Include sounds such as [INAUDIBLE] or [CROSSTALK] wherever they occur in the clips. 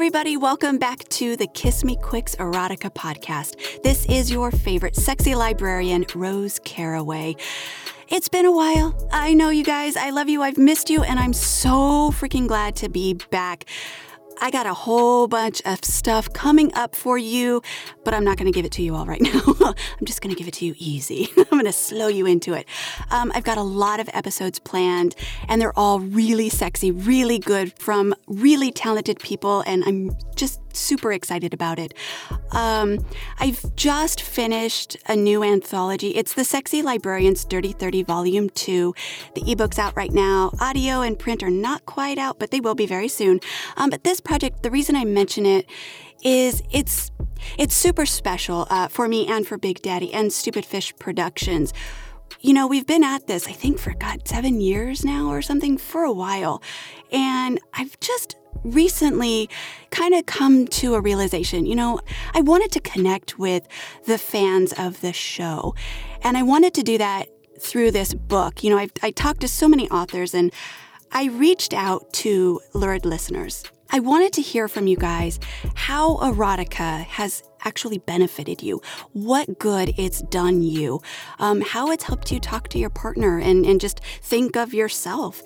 everybody. Welcome back to the Kiss Me Quicks Erotica podcast. This is your favorite sexy librarian, Rose Caraway. It's been a while. I know you guys. I love you. I've missed you, and I'm so freaking glad to be back. I got a whole bunch of stuff coming up for you, but I'm not going to give it to you all right [LAUGHS] now. I'm just going to give it to you easy. [LAUGHS] I'm going to slow you into it. Um, I've got a lot of episodes planned, and they're all really sexy, really good from really talented people, and I'm just super excited about it. Um, I've just finished a new anthology. It's the Sexy Librarians Dirty 30 Volume 2. The ebook's out right now. Audio and print are not quite out, but they will be very soon. Um, but this project, the reason I mention it is it's it's super special uh, for me and for Big Daddy and Stupid Fish Productions. You know, we've been at this, I think, for God, seven years now or something, for a while. And I've just recently kind of come to a realization. You know, I wanted to connect with the fans of the show, and I wanted to do that through this book. You know, I've, I talked to so many authors and I reached out to lurid listeners. I wanted to hear from you guys how erotica has actually benefited you, what good it's done you, um, how it's helped you talk to your partner and, and just think of yourself.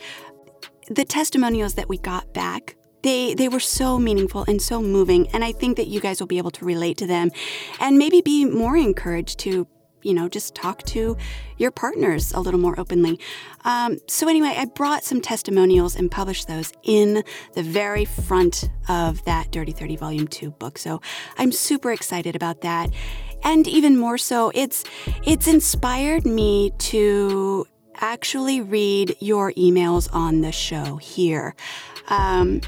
The testimonials that we got back they they were so meaningful and so moving and i think that you guys will be able to relate to them and maybe be more encouraged to you know just talk to your partners a little more openly. Um, so anyway i brought some testimonials and published those in the very front of that dirty 30 volume 2 book. So i'm super excited about that. And even more so it's it's inspired me to actually read your emails on the show here um,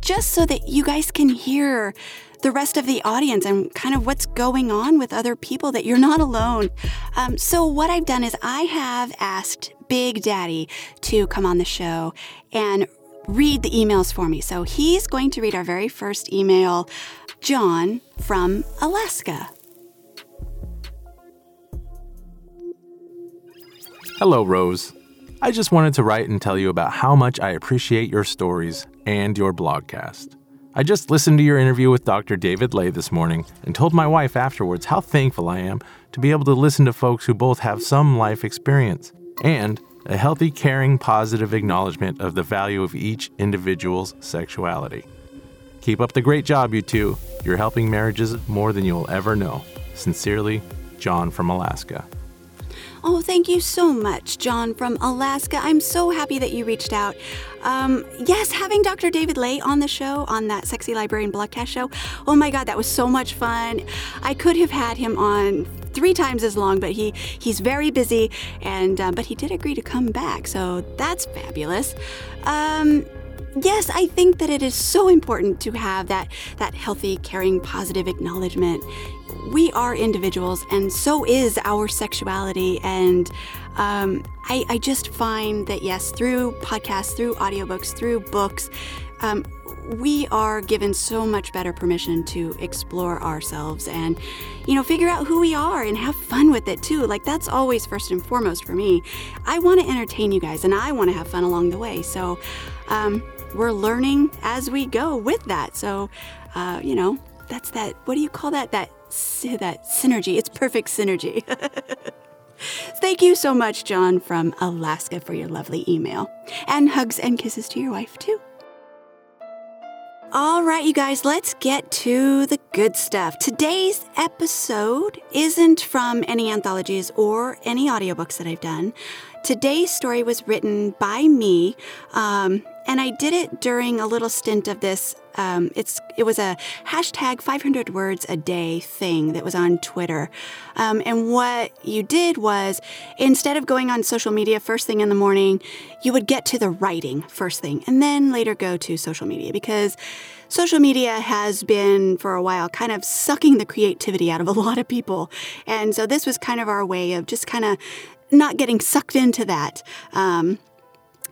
just so that you guys can hear the rest of the audience and kind of what's going on with other people, that you're not alone. Um, so, what I've done is I have asked Big Daddy to come on the show and read the emails for me. So, he's going to read our very first email John from Alaska. Hello, Rose. I just wanted to write and tell you about how much I appreciate your stories and your blogcast. I just listened to your interview with Dr. David Ley this morning and told my wife afterwards how thankful I am to be able to listen to folks who both have some life experience and a healthy, caring, positive acknowledgement of the value of each individual's sexuality. Keep up the great job, you two. You're helping marriages more than you'll ever know. Sincerely, John from Alaska. Oh, thank you so much, John from Alaska. I'm so happy that you reached out. Um, yes, having Dr. David Ley on the show, on that Sexy Librarian Blogcast show, oh my God, that was so much fun. I could have had him on three times as long, but he he's very busy, and uh, but he did agree to come back, so that's fabulous. Um, yes, I think that it is so important to have that that healthy, caring, positive acknowledgement we are individuals, and so is our sexuality. And um, I, I, just find that, yes, through podcasts, through audiobooks, through books, um, we are given so much better permission to explore ourselves and, you know, figure out who we are and have fun with it too. Like, that's always first and foremost for me. I want to entertain you guys and I want to have fun along the way. So, um, we're learning as we go with that. So, uh, you know, that's that, what do you call that? That that synergy. It's perfect synergy. [LAUGHS] Thank you so much, John from Alaska, for your lovely email. And hugs and kisses to your wife, too. All right, you guys, let's get to the good stuff. Today's episode isn't from any anthologies or any audiobooks that I've done. Today's story was written by me, um, and I did it during a little stint of this. Um, it's it was a hashtag 500 words a day thing that was on Twitter, um, and what you did was instead of going on social media first thing in the morning, you would get to the writing first thing, and then later go to social media because social media has been for a while kind of sucking the creativity out of a [LAUGHS] lot of people, and so this was kind of our way of just kind of not getting sucked into that. Um,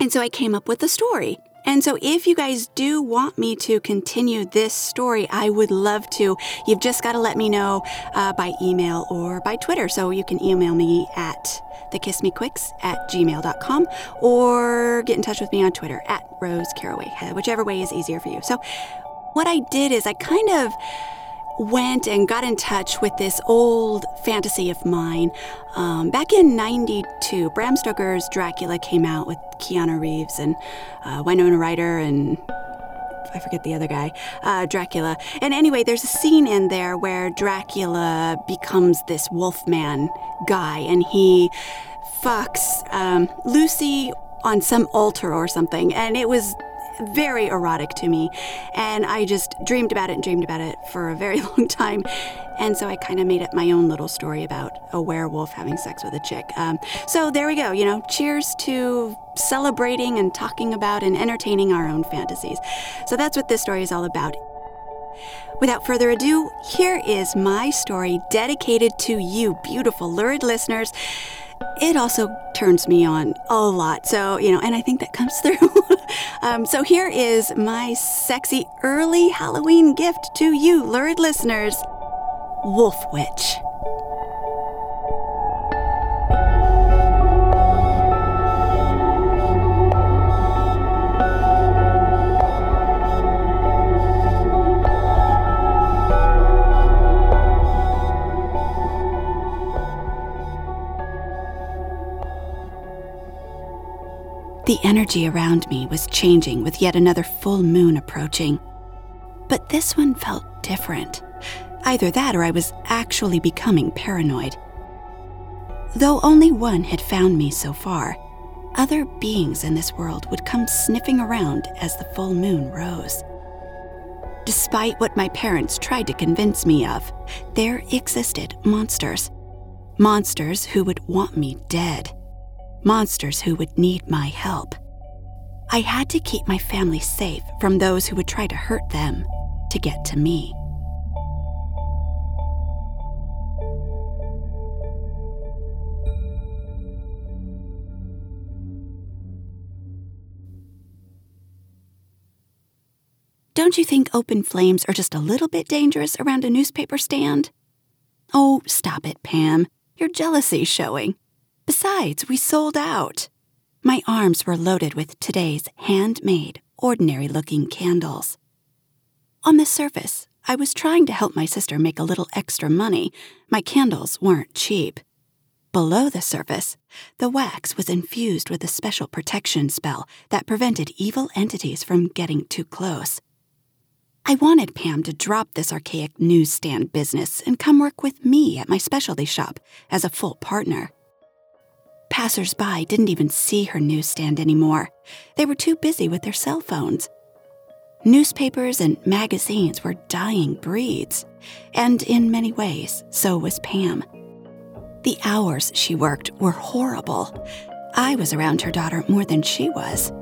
and so I came up with a story. And so, if you guys do want me to continue this story, I would love to. You've just got to let me know uh, by email or by Twitter. So, you can email me at thekissmequicks at gmail.com or get in touch with me on Twitter at Rose Caraway, whichever way is easier for you. So, what I did is I kind of went and got in touch with this old fantasy of mine. Um, back in 92, Bram Stoker's Dracula came out with Keanu Reeves and uh, Winona Ryder and I forget the other guy, uh, Dracula. And anyway, there's a scene in there where Dracula becomes this wolfman guy and he fucks um, Lucy on some altar or something. And it was very erotic to me. And I just dreamed about it and dreamed about it for a very [LAUGHS] long time. And so I kind of made up my own little story about a werewolf having sex with a chick. Um, so there we go. You know, cheers to celebrating and talking about and entertaining our own fantasies. So that's what this story is all about. Without further ado, here is my story dedicated to you, beautiful, lurid listeners it also turns me on a lot. So, you know, and I think that comes [LAUGHS] through. um, so, here is my sexy early Halloween gift to you, lurid listeners Wolf Witch. The energy around me was changing with yet another full moon approaching. But this one felt different. Either that or I was actually becoming paranoid. Though only one had found me so far, other beings in this world would come sniffing around as the full moon rose. Despite what my parents tried to convince me of, there existed monsters. Monsters who would want me dead monsters who would need my help. I had to keep my family safe from those who would try to hurt them to get to me. Don't you think open flames are just a little bit dangerous around a newspaper stand? Oh, stop it, Pam. Your jealousy's showing. Besides, we sold out. My arms were loaded with today's handmade, ordinary looking candles. On the surface, I was trying to help my sister make a little extra money. My candles weren't cheap. Below the surface, the wax was infused with a special protection spell that prevented evil entities from getting too close. I wanted Pam to drop this archaic newsstand business and come work with me at my specialty shop as a full partner. Passers-by didn't even see her newsstand anymore. They were too busy with their cell phones. Newspapers and magazines were dying breeds, and in many ways, so was Pam. The hours she worked were horrible. I was around her daughter more than she was.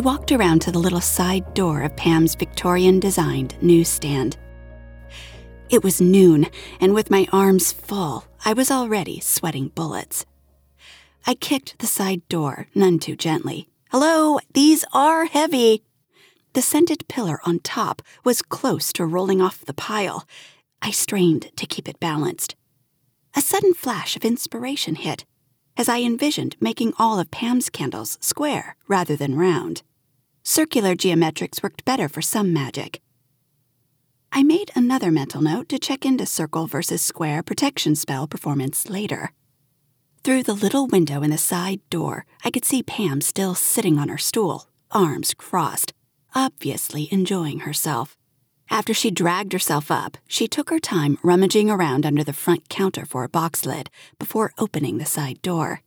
I walked around to the little side door of Pam's Victorian designed newsstand. It was noon, and with my arms full, I was already sweating bullets. I kicked the side door, none too gently. Hello, these are heavy. The scented pillar on top was close to rolling off the pile. I strained to keep it balanced. A sudden flash of inspiration hit as I envisioned making all of Pam's candles square rather than round. Circular geometrics worked better for some magic. I made another mental note to check into circle versus square protection spell performance later. Through the little window in the side door, I could see Pam still sitting on her stool, arms crossed, obviously enjoying herself. After she dragged herself up, she took her time rummaging around under the front counter for a box lid before opening the side door.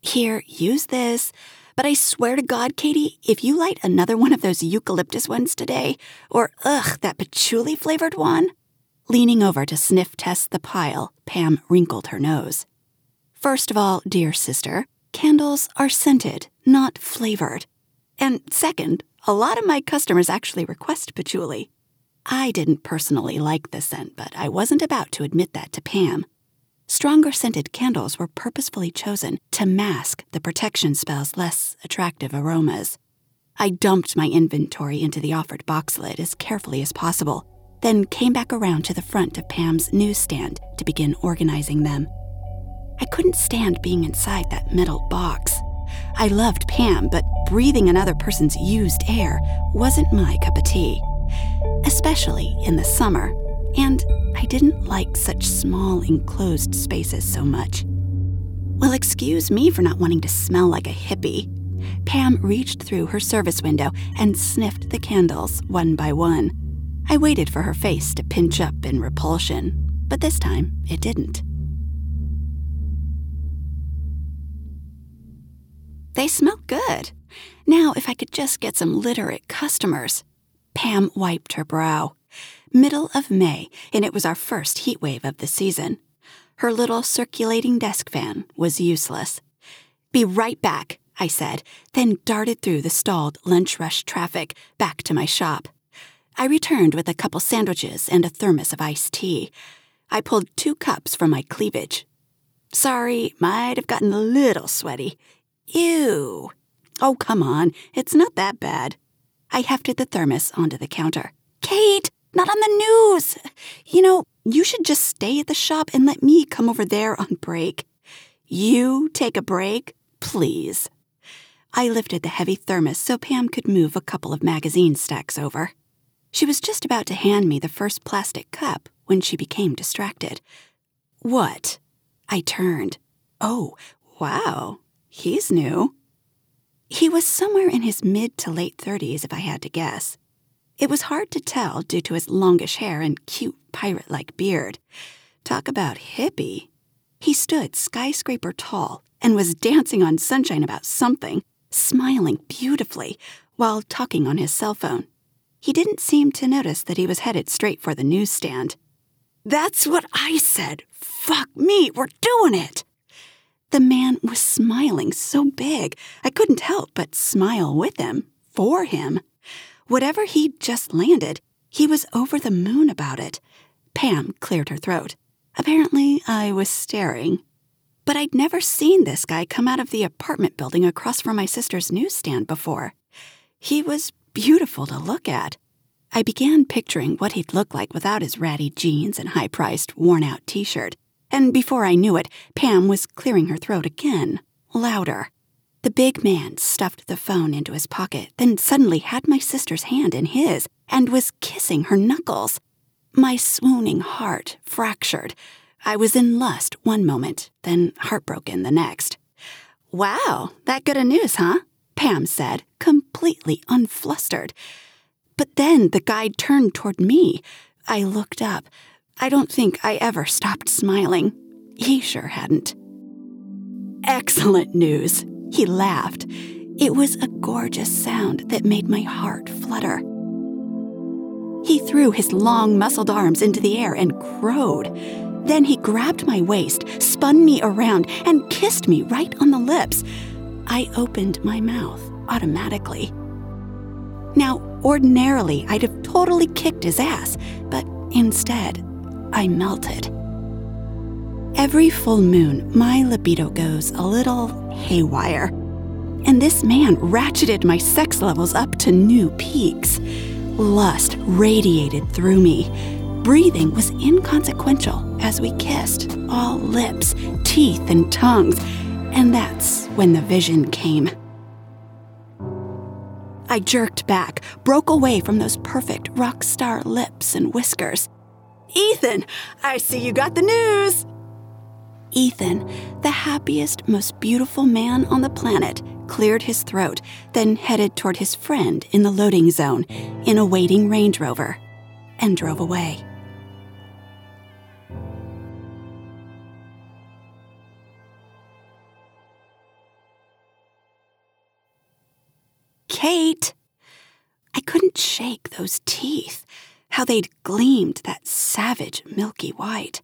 Here, use this. But I swear to God, Katie, if you light another one of those eucalyptus ones today, or ugh, that patchouli flavored one. Leaning over to sniff test the pile, Pam wrinkled her nose. First of all, dear sister, candles are scented, not flavored. And second, a lot of my customers actually request patchouli. I didn't personally like the scent, but I wasn't about to admit that to Pam. Stronger scented candles were purposefully chosen to mask the protection spell's less attractive aromas. I dumped my inventory into the offered box lid as carefully as possible, then came back around to the front of Pam's newsstand to begin organizing them. I couldn't stand being inside that metal box. I loved Pam, but breathing another person's used air wasn't my cup of tea, especially in the summer, and I didn't like such small enclosed spaces so much. Well, excuse me for not wanting to smell like a hippie. Pam reached through her service window and sniffed the candles one by one. I waited for her face to pinch up in repulsion, but this time it didn't. They smell good. Now, if I could just get some literate customers. Pam wiped her brow. Middle of May, and it was our first heat wave of the season. Her little circulating desk fan was useless. Be right back, I said, then darted through the stalled lunch rush traffic back to my shop. I returned with a couple sandwiches and a thermos of iced tea. I pulled two cups from my cleavage. Sorry, might have gotten a little sweaty. Ew. Oh, come on, it's not that bad. I hefted the thermos onto the counter. Kate, not on the news. You know, you should just stay at the shop and let me come over there on break. You take a break, please. I lifted the heavy thermos so Pam could move a couple of magazine stacks over. She was just about to hand me the first plastic cup when she became distracted. What? I turned. Oh, wow, he's new. He was somewhere in his mid to late 30s, if I had to guess. It was hard to tell due to his longish hair and cute pirate like beard. Talk about hippie. He stood skyscraper tall and was dancing on sunshine about something, smiling beautifully while talking on his cell phone. He didn't seem to notice that he was headed straight for the newsstand. That's what I said. Fuck me, we're doing it. The man was smiling so big, I couldn't help but smile with him, for him. Whatever he'd just landed, he was over the moon about it. Pam cleared her throat. Apparently, I was staring. But I'd never seen this guy come out of the apartment building across from my sister's newsstand before. He was beautiful to look at. I began picturing what he'd look like without his ratty jeans and high priced, worn out t shirt. And before I knew it, Pam was clearing her throat again, louder. The big man stuffed the phone into his pocket, then suddenly had my sister's hand in his and was kissing her knuckles. My swooning heart fractured. I was in lust one moment, then heartbroken the next. Wow, that good a news, huh? Pam said, completely unflustered. But then the guide turned toward me. I looked up. I don't think I ever stopped smiling. He sure hadn't. Excellent news, he laughed. It was a gorgeous sound that made my heart flutter. He threw his long, muscled arms into the air and crowed. Then he grabbed my waist, spun me around, and kissed me right on the lips. I opened my mouth automatically. Now, ordinarily, I'd have totally kicked his ass, but instead, I melted. Every full moon, my libido goes a little haywire. And this man ratcheted my sex levels up to new peaks. Lust radiated through me. Breathing was inconsequential as we kissed, all lips, teeth, and tongues. And that's when the vision came. I jerked back, broke away from those perfect rock star lips and whiskers. Ethan, I see you got the news. Ethan, the happiest, most beautiful man on the planet, cleared his throat, then headed toward his friend in the loading zone in a waiting Range Rover and drove away. Kate! I couldn't shake those teeth how they'd gleamed that savage milky white.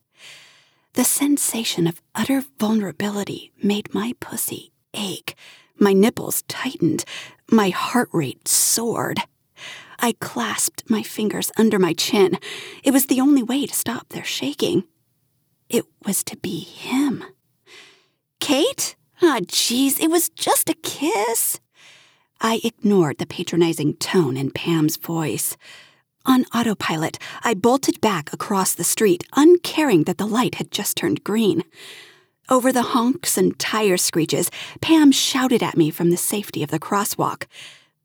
The sensation of utter vulnerability made my pussy ache. My nipples tightened. My heart rate soared. I clasped my fingers under my chin. It was the only way to stop their shaking. It was to be him. Kate? Ah, oh, jeez, it was just a kiss. I ignored the patronizing tone in Pam's voice. On autopilot, I bolted back across the street, uncaring that the light had just turned green. Over the honks and tire screeches, Pam shouted at me from the safety of the crosswalk.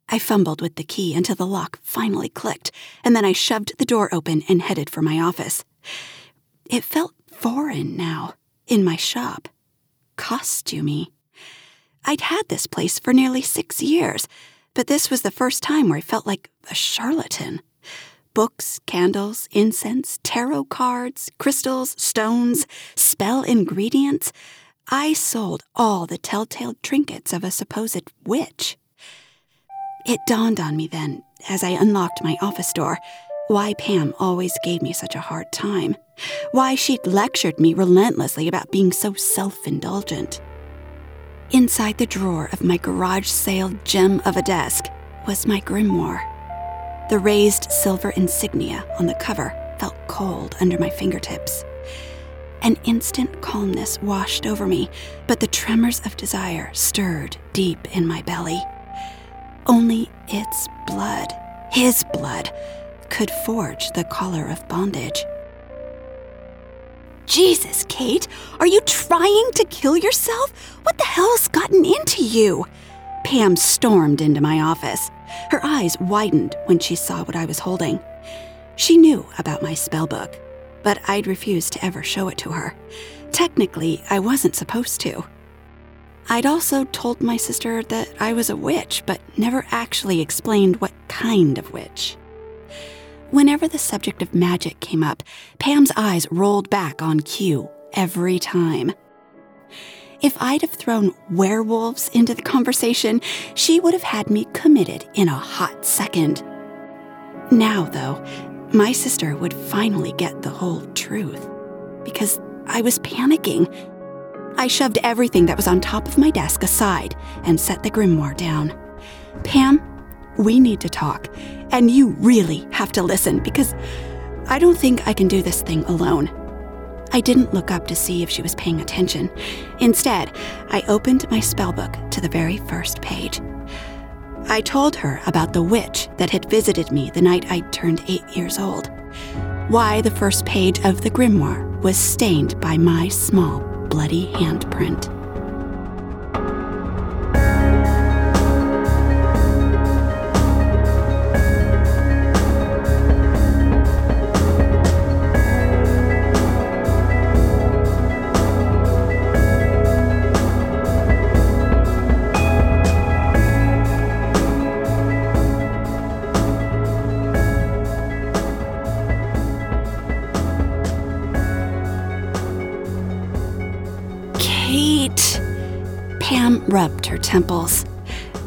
I fumbled with the key until the lock finally clicked, and then I shoved the door open and headed for my office. It felt foreign now, in my shop. Costumey. I'd had this place for nearly six years, but this was the first time where I felt like a charlatan. Books, candles, incense, tarot cards, crystals, stones, spell ingredients. I sold all the telltale trinkets of a supposed witch. It dawned on me then, as I unlocked my office door, why Pam always gave me such a hard time. Why she'd lectured me relentlessly about being so self indulgent. Inside the drawer of my garage sale gem of a desk was my grimoire. The raised silver insignia on the cover felt cold under my fingertips. An instant calmness washed over me, but the tremors of desire stirred deep in my belly. Only its blood, his blood, could forge the collar of bondage. Jesus, Kate, are you trying to kill yourself? What the hell's gotten into you? Pam stormed into my office. Her eyes widened when she saw what I was holding. She knew about my spellbook, but I'd refused to ever show it to her. Technically, I wasn't supposed to. I'd also told my sister that I was a witch, but never actually explained what kind of witch. Whenever the subject of magic came up, Pam's eyes rolled back on cue every time. If I'd have thrown werewolves into the conversation, she would have had me committed in a hot second. Now, though, my sister would finally get the whole truth because I was panicking. I shoved everything that was on top of my desk aside and set the grimoire down. Pam, we need to talk, and you really have to listen because I don't think I can do this thing alone. I didn't look up to see if she was paying attention. Instead, I opened my spellbook to the very first page. I told her about the witch that had visited me the night I'd turned eight years old. Why the first page of the grimoire was stained by my small, bloody handprint. Pam rubbed her temples.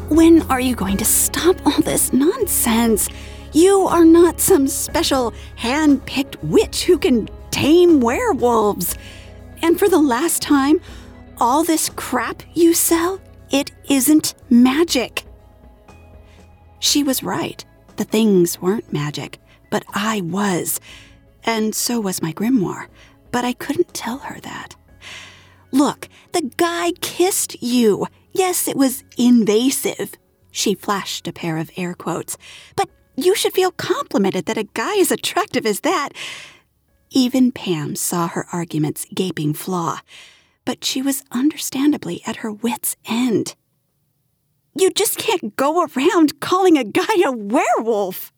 When are you going to stop all this nonsense? You are not some special hand picked witch who can tame werewolves. And for the last time, all this crap you sell, it isn't magic. She was right. The things weren't magic, but I was. And so was my grimoire. But I couldn't tell her that. Look, the guy kissed you. Yes, it was invasive. She flashed a pair of air quotes. But you should feel complimented that a guy as attractive as that. Even Pam saw her argument's gaping flaw, but she was understandably at her wits' end. You just can't go around calling a guy a werewolf.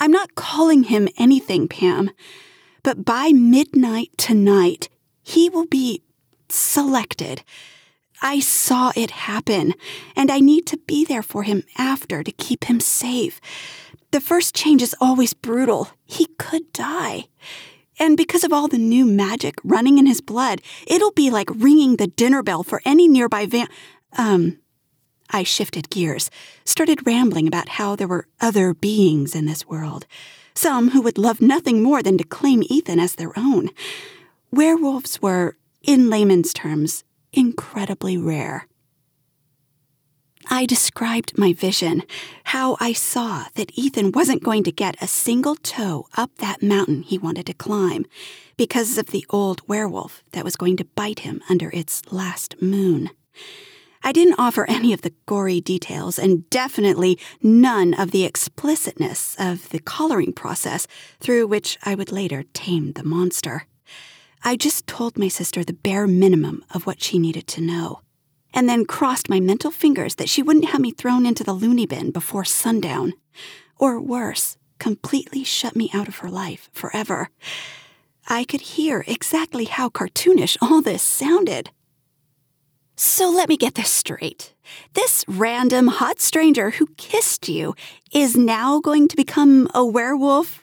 I'm not calling him anything, Pam, but by midnight tonight, he will be selected. I saw it happen, and I need to be there for him after to keep him safe. The first change is always brutal. He could die. And because of all the new magic running in his blood, it'll be like ringing the dinner bell for any nearby van. Um, I shifted gears, started rambling about how there were other beings in this world, some who would love nothing more than to claim Ethan as their own. Werewolves were in layman's terms, incredibly rare. I described my vision, how I saw that Ethan wasn't going to get a single toe up that mountain he wanted to climb because of the old werewolf that was going to bite him under its last moon. I didn't offer any of the gory details and definitely none of the explicitness of the collaring process through which I would later tame the monster. I just told my sister the bare minimum of what she needed to know, and then crossed my mental fingers that she wouldn't have me thrown into the loony bin before sundown. Or worse, completely shut me out of her life forever. I could hear exactly how cartoonish all this sounded. So let me get this straight. This random hot stranger who kissed you is now going to become a werewolf?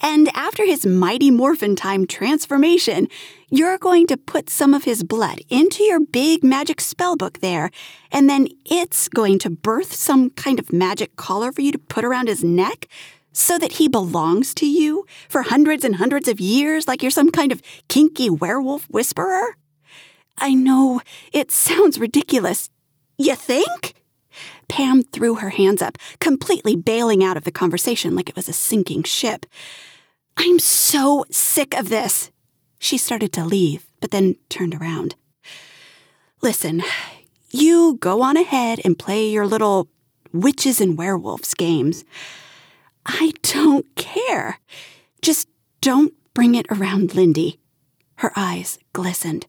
And after his mighty morphin time transformation, you're going to put some of his blood into your big magic spellbook there, and then it's going to birth some kind of magic collar for you to put around his neck so that he belongs to you for hundreds and hundreds of years like you're some kind of kinky werewolf whisperer? I know, it sounds ridiculous. You think? Pam threw her hands up, completely bailing out of the conversation like it was a sinking ship. I'm so sick of this. She started to leave, but then turned around. Listen, you go on ahead and play your little witches and werewolves games. I don't care. Just don't bring it around Lindy. Her eyes glistened.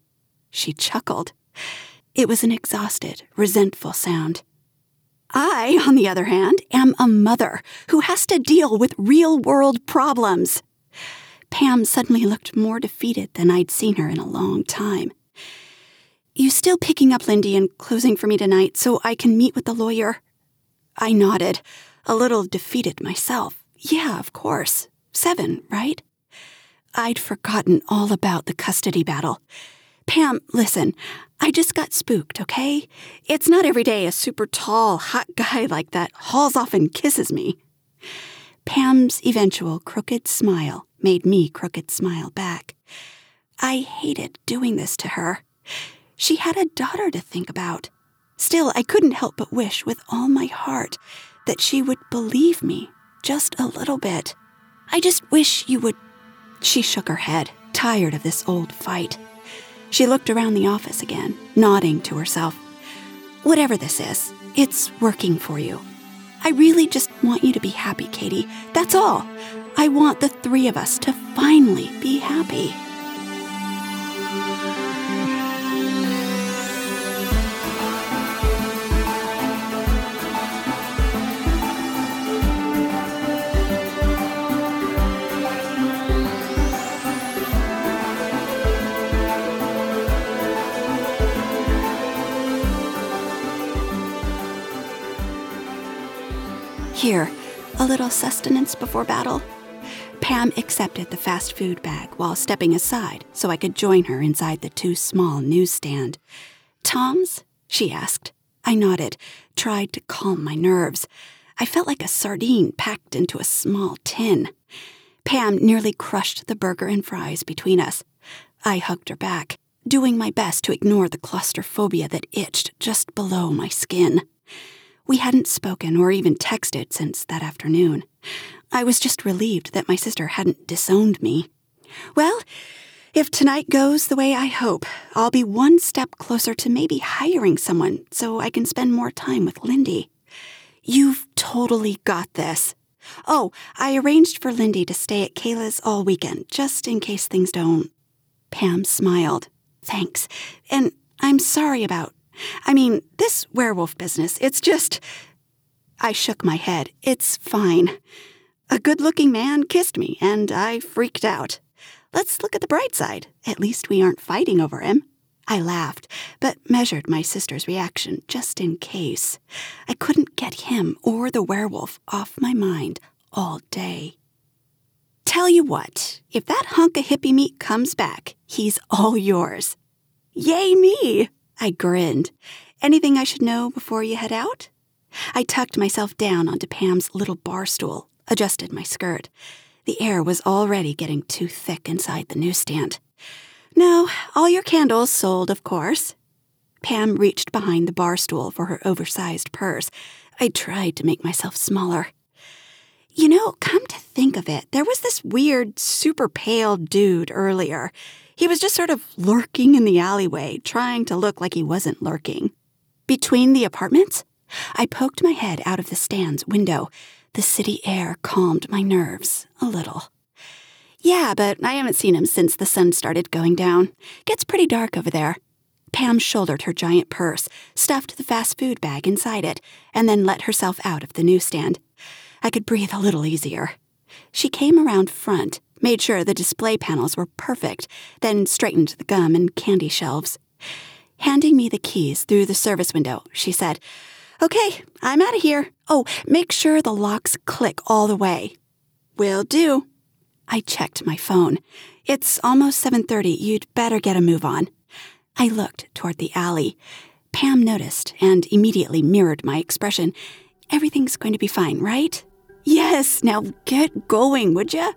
She chuckled. It was an exhausted, resentful sound. I, on the other hand, am a mother who has to deal with real world problems. Pam suddenly looked more defeated than I'd seen her in a long time. You still picking up Lindy and closing for me tonight so I can meet with the lawyer? I nodded, a little defeated myself. Yeah, of course. Seven, right? I'd forgotten all about the custody battle. Pam, listen, I just got spooked, okay? It's not every day a super tall, hot guy like that hauls off and kisses me. Pam's eventual crooked smile made me crooked smile back. I hated doing this to her. She had a daughter to think about. Still, I couldn't help but wish with all my heart that she would believe me just a little bit. I just wish you would. She shook her head, tired of this old fight. She looked around the office again, nodding to herself. Whatever this is, it's working for you. I really just want you to be happy, Katie. That's all. I want the three of us to finally be happy. Here, a little sustenance before battle. Pam accepted the fast food bag while stepping aside so I could join her inside the too small newsstand. Tom's? she asked. I nodded, tried to calm my nerves. I felt like a sardine packed into a small tin. Pam nearly crushed the burger and fries between us. I hugged her back, doing my best to ignore the claustrophobia that itched just below my skin. We hadn't spoken or even texted since that afternoon. I was just relieved that my sister hadn't disowned me. Well, if tonight goes the way I hope, I'll be one step closer to maybe hiring someone so I can spend more time with Lindy. You've totally got this. Oh, I arranged for Lindy to stay at Kayla's all weekend, just in case things don't. Pam smiled. Thanks. And I'm sorry about I mean, this werewolf business, it's just. I shook my head. It's fine. A good looking man kissed me, and I freaked out. Let's look at the bright side. At least we aren't fighting over him. I laughed, but measured my sister's reaction just in case. I couldn't get him or the werewolf off my mind all day. Tell you what, if that hunk of hippie meat comes back, he's all yours. Yay me! I grinned. Anything I should know before you head out? I tucked myself down onto Pam's little bar stool, adjusted my skirt. The air was already getting too thick inside the newsstand. No, all your candles sold, of course. Pam reached behind the bar stool for her oversized purse. I tried to make myself smaller. You know, come to think of it, there was this weird, super pale dude earlier. He was just sort of lurking in the alleyway, trying to look like he wasn't lurking. Between the apartments? I poked my head out of the stand's window. The city air calmed my nerves a little. Yeah, but I haven't seen him since the sun started going down. Gets pretty dark over there. Pam shouldered her giant purse, stuffed the fast food bag inside it, and then let herself out of the newsstand. I could breathe a little easier. She came around front, made sure the display panels were perfect, then straightened the gum and candy shelves. Handing me the keys through the service window, she said, Okay, I'm out of here. Oh, make sure the locks click all the way. Will do. I checked my phone. It's almost 7:30. You'd better get a move on. I looked toward the alley. Pam noticed and immediately mirrored my expression. Everything's going to be fine, right? Yes, now get going, would ya?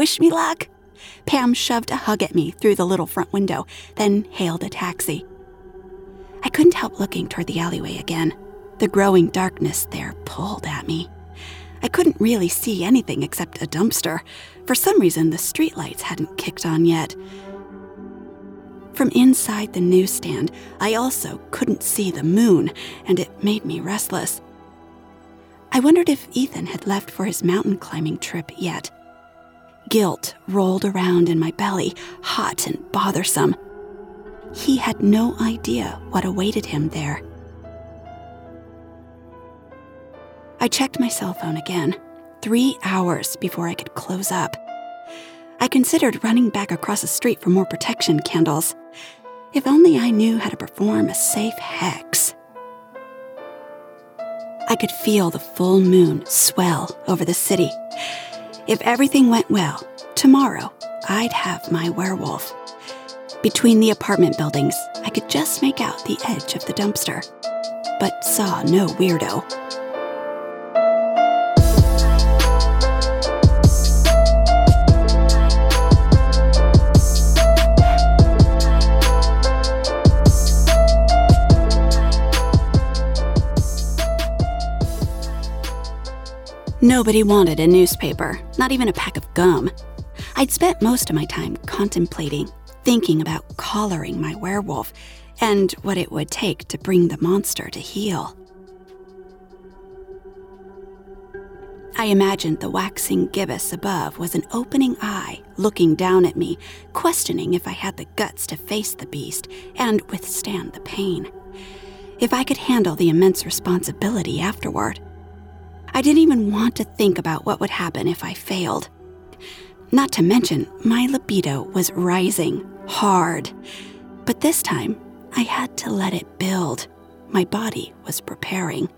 Wish me luck. Pam shoved a hug at me through the little front window, then hailed a taxi. I couldn't help looking toward the alleyway again. The growing darkness there pulled at me. I couldn't really see anything except a dumpster. For some reason, the streetlights hadn't kicked on yet. From inside the newsstand, I also couldn't see the moon, and it made me restless. I wondered if Ethan had left for his mountain climbing trip yet. Guilt rolled around in my belly, hot and bothersome. He had no idea what awaited him there. I checked my cell phone again, three hours before I could close up. I considered running back across the street for more protection candles. If only I knew how to perform a safe hex. I could feel the full moon swell over the city. If everything went well, tomorrow I'd have my werewolf. Between the apartment buildings, I could just make out the edge of the dumpster, but saw no weirdo. Nobody wanted a newspaper, not even a pack of gum. I'd spent most of my time contemplating, thinking about collaring my werewolf, and what it would take to bring the monster to heel. I imagined the waxing gibbous above was an opening eye looking down at me, questioning if I had the guts to face the beast and withstand the pain. If I could handle the immense responsibility afterward. I didn't even want to think about what would happen if I failed. Not to mention, my libido was rising hard. But this time, I had to let it build. My body was preparing.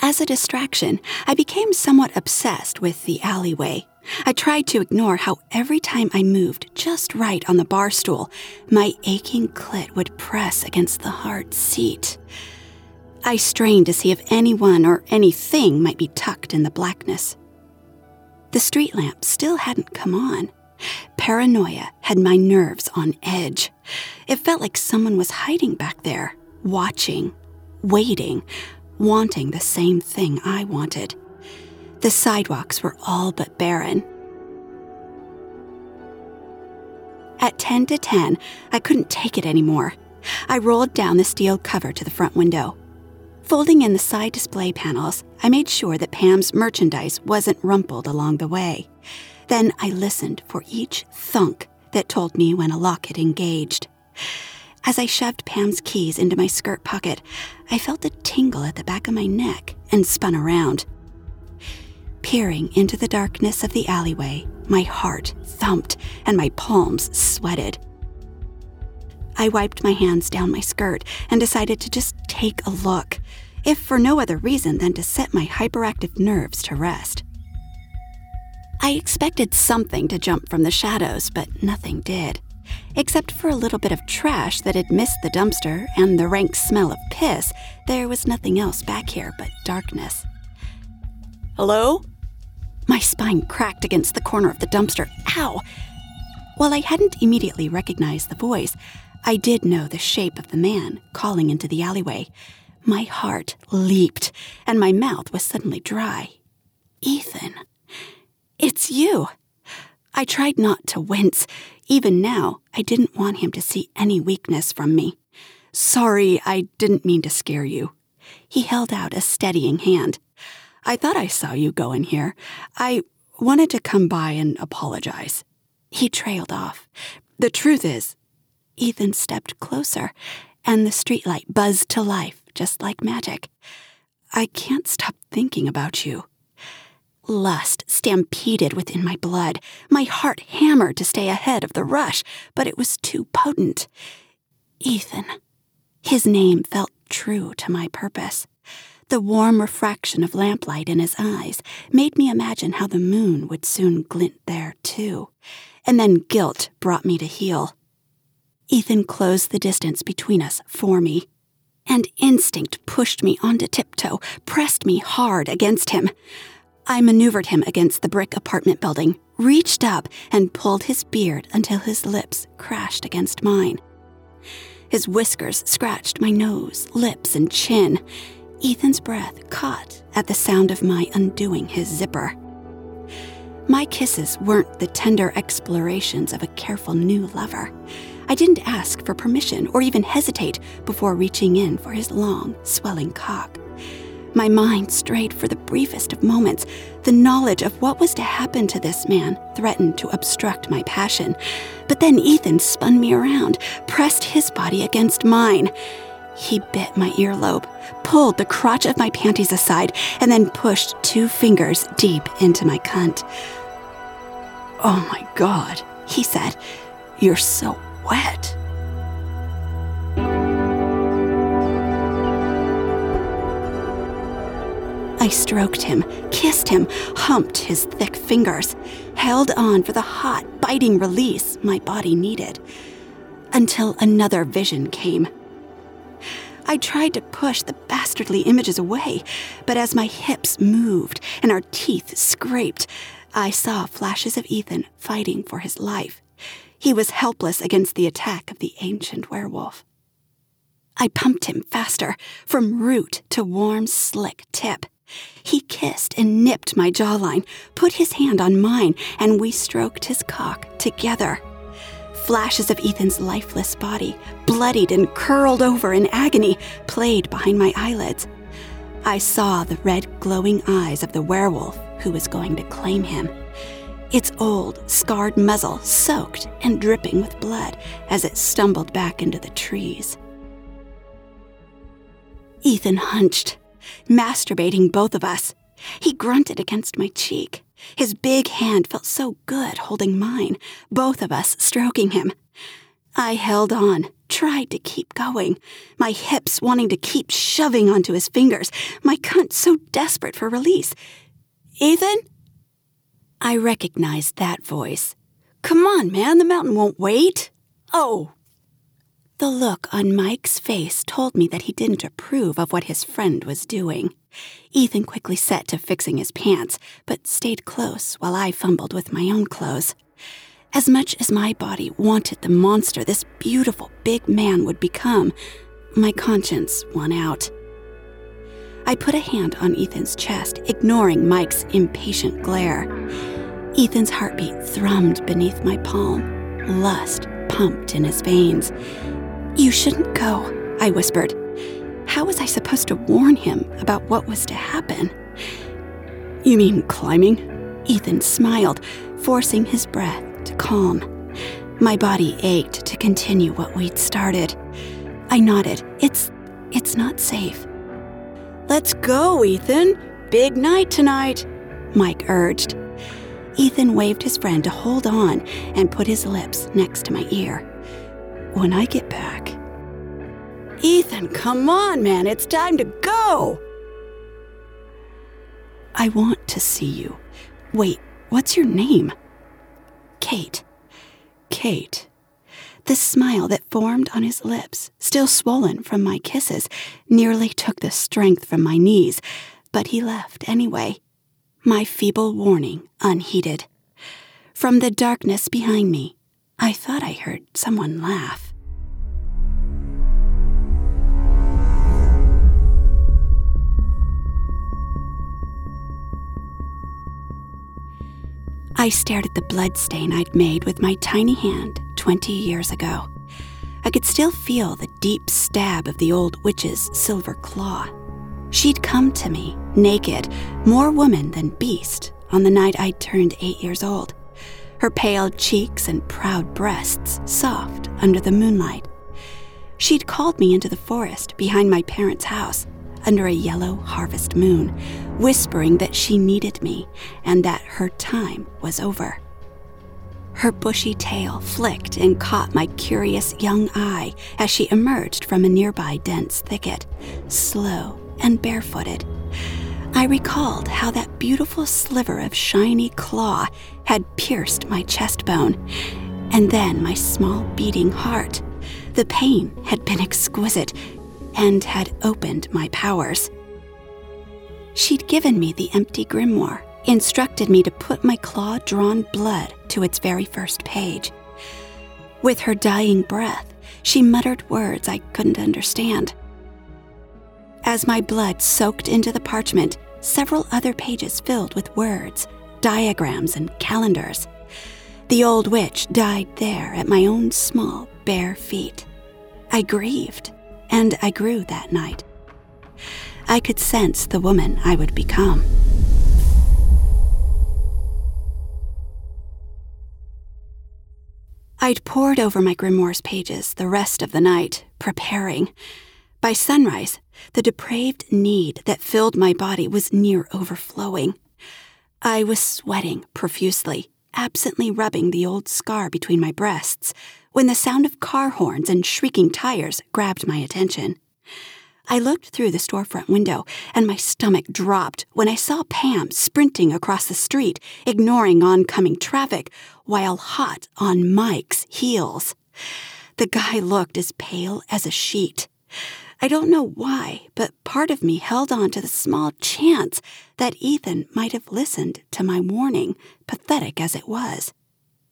As a distraction, I became somewhat obsessed with the alleyway. I tried to ignore how every time I moved just right on the bar stool, my aching clit would press against the hard seat. I strained to see if anyone or anything might be tucked in the blackness. The street lamp still hadn't come on. Paranoia had my nerves on edge. It felt like someone was hiding back there, watching, waiting, wanting the same thing I wanted. The sidewalks were all but barren. At 10 to 10, I couldn't take it anymore. I rolled down the steel cover to the front window. Folding in the side display panels, I made sure that Pam's merchandise wasn't rumpled along the way. Then I listened for each thunk that told me when a lock had engaged. As I shoved Pam's keys into my skirt pocket, I felt a tingle at the back of my neck and spun around. Peering into the darkness of the alleyway, my heart thumped and my palms sweated. I wiped my hands down my skirt and decided to just take a look, if for no other reason than to set my hyperactive nerves to rest. I expected something to jump from the shadows, but nothing did. Except for a little bit of trash that had missed the dumpster and the rank smell of piss, there was nothing else back here but darkness. Hello? My spine cracked against the corner of the dumpster. Ow! While I hadn't immediately recognized the voice, I did know the shape of the man calling into the alleyway. My heart leaped, and my mouth was suddenly dry. Ethan, it's you. I tried not to wince. Even now, I didn't want him to see any weakness from me. Sorry, I didn't mean to scare you. He held out a steadying hand. I thought I saw you go in here. I wanted to come by and apologize. He trailed off. The truth is, Ethan stepped closer, and the streetlight buzzed to life just like magic. I can't stop thinking about you. Lust stampeded within my blood. My heart hammered to stay ahead of the rush, but it was too potent. Ethan. His name felt true to my purpose. The warm refraction of lamplight in his eyes made me imagine how the moon would soon glint there, too. And then guilt brought me to heel. Ethan closed the distance between us for me. And instinct pushed me onto tiptoe, pressed me hard against him. I maneuvered him against the brick apartment building, reached up, and pulled his beard until his lips crashed against mine. His whiskers scratched my nose, lips, and chin. Ethan's breath caught at the sound of my undoing his zipper. My kisses weren't the tender explorations of a careful new lover. I didn't ask for permission or even hesitate before reaching in for his long, swelling cock. My mind strayed for the briefest of moments. The knowledge of what was to happen to this man threatened to obstruct my passion. But then Ethan spun me around, pressed his body against mine. He bit my earlobe, pulled the crotch of my panties aside, and then pushed two fingers deep into my cunt. Oh my god, he said. You're so wet. I stroked him, kissed him, humped his thick fingers, held on for the hot, biting release my body needed, until another vision came. I tried to push the bastardly images away, but as my hips moved and our teeth scraped, I saw flashes of Ethan fighting for his life. He was helpless against the attack of the ancient werewolf. I pumped him faster, from root to warm, slick tip. He kissed and nipped my jawline, put his hand on mine, and we stroked his cock together. Flashes of Ethan's lifeless body, bloodied and curled over in agony, played behind my eyelids. I saw the red glowing eyes of the werewolf who was going to claim him. Its old, scarred muzzle soaked and dripping with blood as it stumbled back into the trees. Ethan hunched, masturbating both of us. He grunted against my cheek. His big hand felt so good holding mine, both of us stroking him. I held on, tried to keep going, my hips wanting to keep shoving onto his fingers, my cunt so desperate for release. Ethan? I recognized that voice. Come on, man, the mountain won't wait. Oh, the look on Mike's face told me that he didn't approve of what his friend was doing. Ethan quickly set to fixing his pants, but stayed close while I fumbled with my own clothes. As much as my body wanted the monster this beautiful big man would become, my conscience won out. I put a hand on Ethan's chest, ignoring Mike's impatient glare. Ethan's heartbeat thrummed beneath my palm. Lust pumped in his veins. You shouldn't go, I whispered. How was I supposed to warn him about what was to happen? You mean climbing? Ethan smiled, forcing his breath to calm. My body ached to continue what we'd started. I nodded. It's it's not safe. Let's go, Ethan. Big night tonight, Mike urged. Ethan waved his friend to hold on and put his lips next to my ear when I get back. Ethan, come on, man, it's time to go! I want to see you. Wait, what's your name? Kate. Kate. The smile that formed on his lips, still swollen from my kisses, nearly took the strength from my knees, but he left anyway. My feeble warning unheeded. From the darkness behind me, I thought I heard someone laugh. I stared at the bloodstain I'd made with my tiny hand 20 years ago. I could still feel the deep stab of the old witch's silver claw. She'd come to me, naked, more woman than beast, on the night I turned eight years old. Her pale cheeks and proud breasts soft under the moonlight. She'd called me into the forest behind my parents' house under a yellow harvest moon, whispering that she needed me and that her time was over. Her bushy tail flicked and caught my curious young eye as she emerged from a nearby dense thicket, slow and barefooted. I recalled how that beautiful sliver of shiny claw had pierced my chest bone, and then my small beating heart. The pain had been exquisite and had opened my powers. She'd given me the empty grimoire, instructed me to put my claw drawn blood to its very first page. With her dying breath, she muttered words I couldn't understand. As my blood soaked into the parchment, several other pages filled with words, diagrams, and calendars. The old witch died there at my own small, bare feet. I grieved, and I grew that night. I could sense the woman I would become. I'd pored over my grimoire's pages the rest of the night, preparing. By sunrise, the depraved need that filled my body was near overflowing. I was sweating profusely, absently rubbing the old scar between my breasts, when the sound of car horns and shrieking tires grabbed my attention. I looked through the storefront window, and my stomach dropped when I saw Pam sprinting across the street, ignoring oncoming traffic, while hot on Mike's heels. The guy looked as pale as a sheet. I don't know why, but part of me held on to the small chance that Ethan might have listened to my warning, pathetic as it was.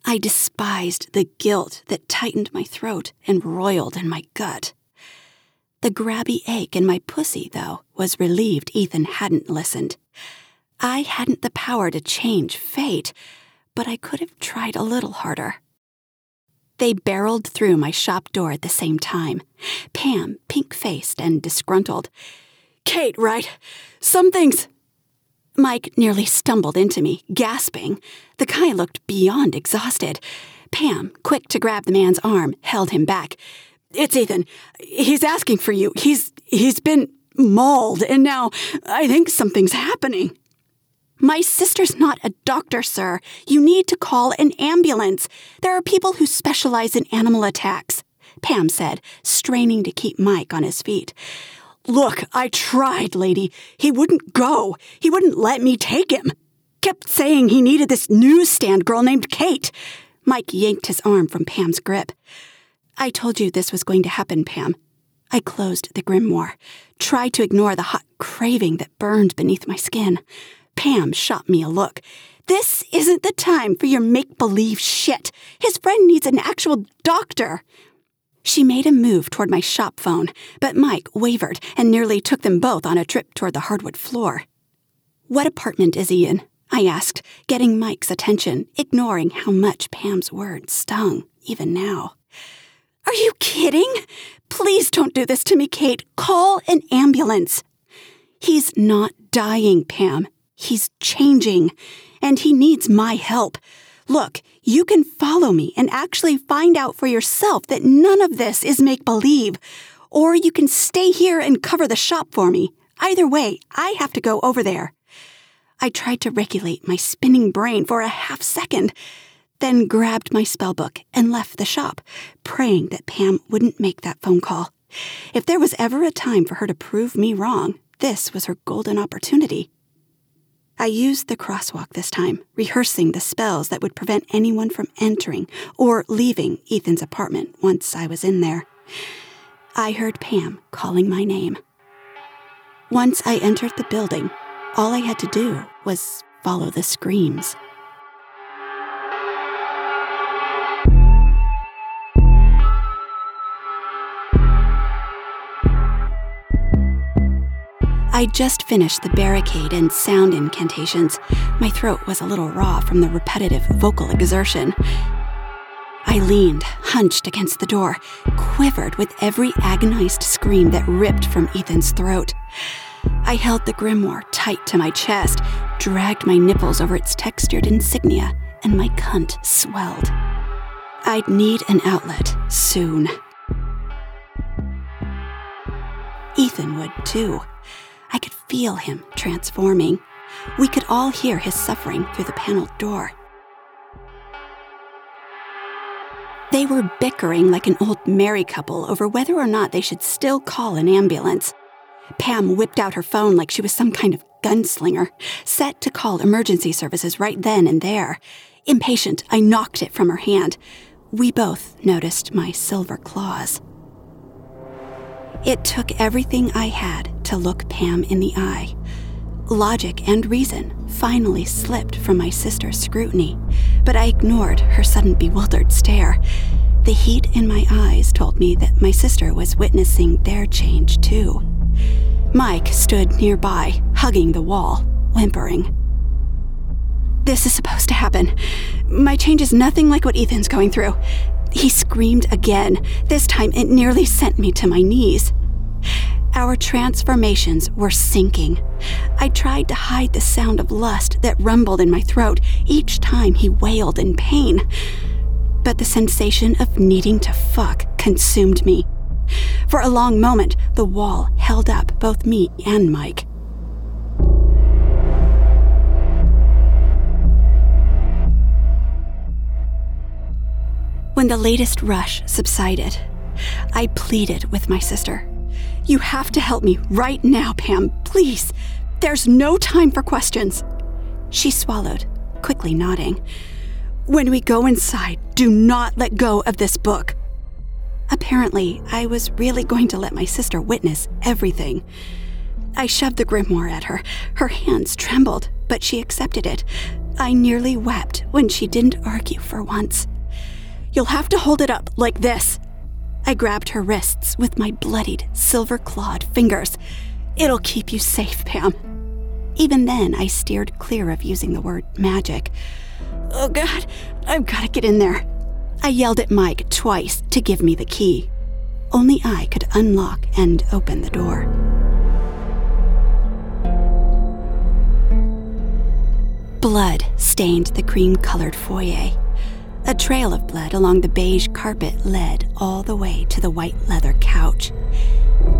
I despised the guilt that tightened my throat and roiled in my gut. The grabby ache in my pussy, though, was relieved Ethan hadn't listened. I hadn't the power to change fate, but I could have tried a little harder. They barreled through my shop door at the same time. Pam, pink faced and disgruntled. Kate, right? Some things. Mike nearly stumbled into me, gasping. The guy looked beyond exhausted. Pam, quick to grab the man's arm, held him back. It's Ethan. He's asking for you. He's he's been mauled, and now I think something's happening. My sister's not a doctor, sir. You need to call an ambulance. There are people who specialize in animal attacks, Pam said, straining to keep Mike on his feet. Look, I tried, lady. He wouldn't go. He wouldn't let me take him. Kept saying he needed this newsstand girl named Kate. Mike yanked his arm from Pam's grip. I told you this was going to happen, Pam. I closed the grimoire, tried to ignore the hot craving that burned beneath my skin. Pam shot me a look. This isn't the time for your make believe shit. His friend needs an actual doctor. She made a move toward my shop phone, but Mike wavered and nearly took them both on a trip toward the hardwood floor. What apartment is he in? I asked, getting Mike's attention, ignoring how much Pam's words stung, even now. Are you kidding? Please don't do this to me, Kate. Call an ambulance. He's not dying, Pam. He's changing, and he needs my help. Look, you can follow me and actually find out for yourself that none of this is make believe. Or you can stay here and cover the shop for me. Either way, I have to go over there. I tried to regulate my spinning brain for a half second, then grabbed my spellbook and left the shop, praying that Pam wouldn't make that phone call. If there was ever a time for her to prove me wrong, this was her golden opportunity. I used the crosswalk this time, rehearsing the spells that would prevent anyone from entering or leaving Ethan's apartment once I was in there. I heard Pam calling my name. Once I entered the building, all I had to do was follow the screams. I'd just finished the barricade and sound incantations. My throat was a little raw from the repetitive vocal exertion. I I leaned, hunched against the door, quivered with every agonized scream that ripped from Ethan's throat. I held the grimoire tight to my chest, dragged my nipples over its textured insignia, and my cunt swelled. I'd need an outlet soon. Ethan would too. I could feel him transforming. We could all hear his suffering through the paneled door. They were bickering like an old married couple over whether or not they should still call an ambulance. Pam whipped out her phone like she was some kind of gunslinger, set to call emergency services right then and there. Impatient, I knocked it from her hand. We both noticed my silver claws. It took everything I had to look Pam in the eye. Logic and reason finally slipped from my sister's scrutiny, but I ignored her sudden bewildered stare. The heat in my eyes told me that my sister was witnessing their change too. Mike stood nearby, hugging the wall, whimpering. This is supposed to happen. My change is nothing like what Ethan's going through. He screamed again. This time it nearly sent me to my knees. Our transformations were syncing. I tried to hide the sound of lust that rumbled in my throat each time he wailed in pain. But the sensation of needing to fuck consumed me. For a long moment, the wall held up both me and Mike. When the latest rush subsided, I pleaded with my sister. You have to help me right now, Pam, please. There's no time for questions. She swallowed, quickly nodding. When we go inside, do not let go of this book. Apparently, I was really going to let my sister witness everything. I shoved the grimoire at her. Her hands trembled, but she accepted it. I nearly wept when she didn't argue for once. You'll have to hold it up like this. I grabbed her wrists with my bloodied, silver clawed fingers. It'll keep you safe, Pam. Even then, I steered clear of using the word magic. Oh, God, I've got to get in there. I yelled at Mike twice to give me the key. Only I could unlock and open the door. Blood stained the cream colored foyer. A trail of blood along the beige carpet led all the way to the white leather couch.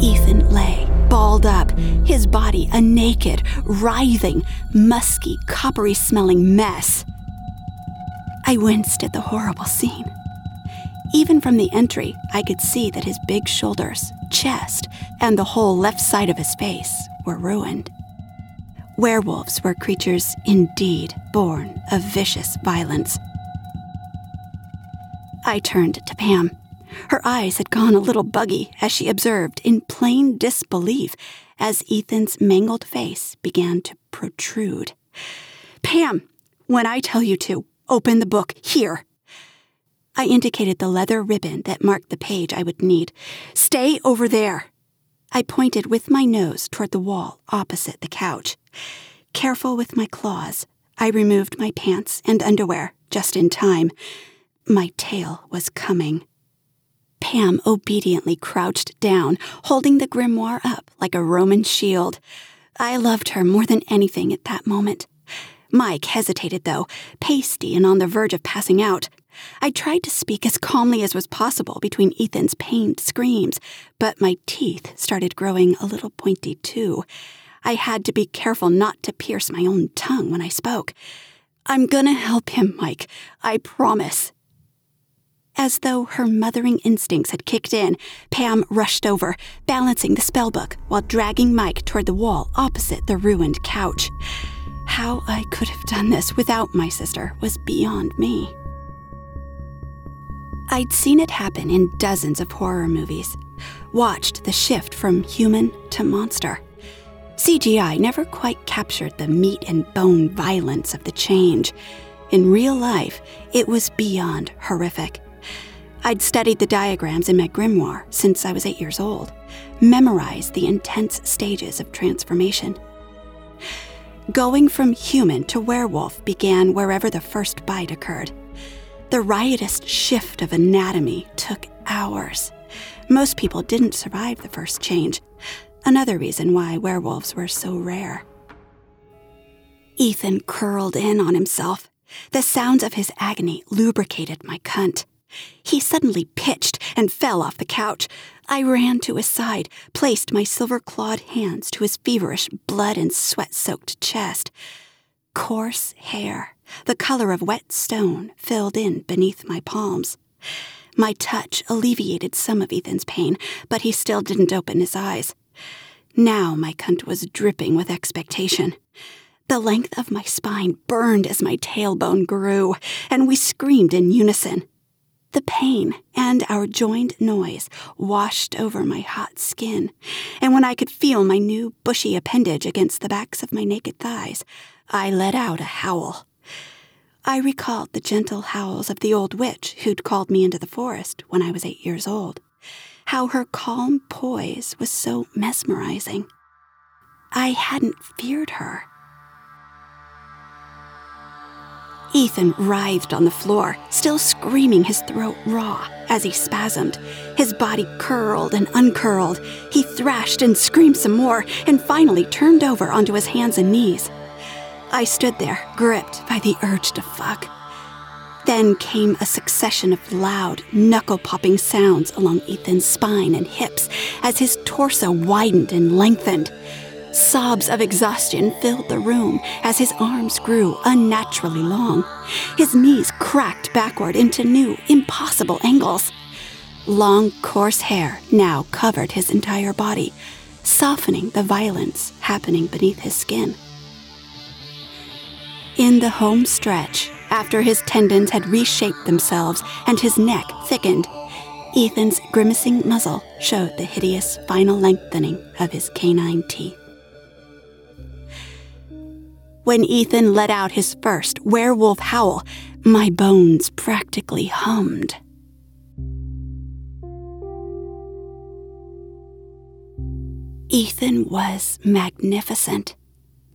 Ethan lay, balled up, his body a naked, writhing, musky, coppery smelling mess. I winced at the horrible scene. Even from the entry, I could see that his big shoulders, chest, and the whole left side of his face were ruined. Werewolves were creatures indeed born of vicious violence. I turned to Pam. Her eyes had gone a little buggy as she observed in plain disbelief as Ethan's mangled face began to protrude. Pam, when I tell you to, Open the book here. I indicated the leather ribbon that marked the page I would need. Stay over there. I pointed with my nose toward the wall opposite the couch. Careful with my claws, I removed my pants and underwear just in time. My tail was coming. Pam obediently crouched down, holding the grimoire up like a Roman shield. I loved her more than anything at that moment. Mike hesitated, though, pasty and on the verge of passing out. I tried to speak as calmly as was possible between Ethan's pained screams, but my teeth started growing a little pointy, too. I had to be careful not to pierce my own tongue when I spoke. I'm gonna help him, Mike. I promise. As though her mothering instincts had kicked in, Pam rushed over, balancing the spellbook while dragging Mike toward the wall opposite the ruined couch. How I could have done this without my sister was beyond me. I'd seen it happen in dozens of horror movies, watched the shift from human to monster. CGI never quite captured the meat and bone violence of the change. In real life, it was beyond horrific. I'd studied the diagrams in my grimoire since I was eight years old, memorized the intense stages of transformation. Going from human to werewolf began wherever the first bite occurred. The riotous shift of anatomy took hours. Most people didn't survive the first change, another reason why werewolves were so rare. Ethan curled in on himself. The sounds of his agony lubricated my cunt. He suddenly pitched and fell off the couch. I ran to his side, placed my silver clawed hands to his feverish, blood and sweat soaked chest. Coarse hair, the color of wet stone, filled in beneath my palms. My touch alleviated some of Ethan's pain, but he still didn't open his eyes. Now my cunt was dripping with expectation. The length of my spine burned as my tailbone grew, and we screamed in unison. The pain and our joined noise washed over my hot skin, and when I could feel my new bushy appendage against the backs of my naked thighs, I let out a howl. I recalled the gentle howls of the old witch who'd called me into the forest when I was eight years old. How her calm poise was so mesmerizing. I hadn't feared her. Ethan writhed on the floor, still screaming his throat raw as he spasmed. His body curled and uncurled. He thrashed and screamed some more, and finally turned over onto his hands and knees. I stood there, gripped by the urge to fuck. Then came a succession of loud, knuckle popping sounds along Ethan's spine and hips as his torso widened and lengthened. Sobs of exhaustion filled the room as his arms grew unnaturally long. His knees cracked backward into new, impossible angles. Long, coarse hair now covered his entire body, softening the violence happening beneath his skin. In the home stretch, after his tendons had reshaped themselves and his neck thickened, Ethan's grimacing muzzle showed the hideous final lengthening of his canine teeth. When Ethan let out his first werewolf howl, my bones practically hummed. Ethan was magnificent,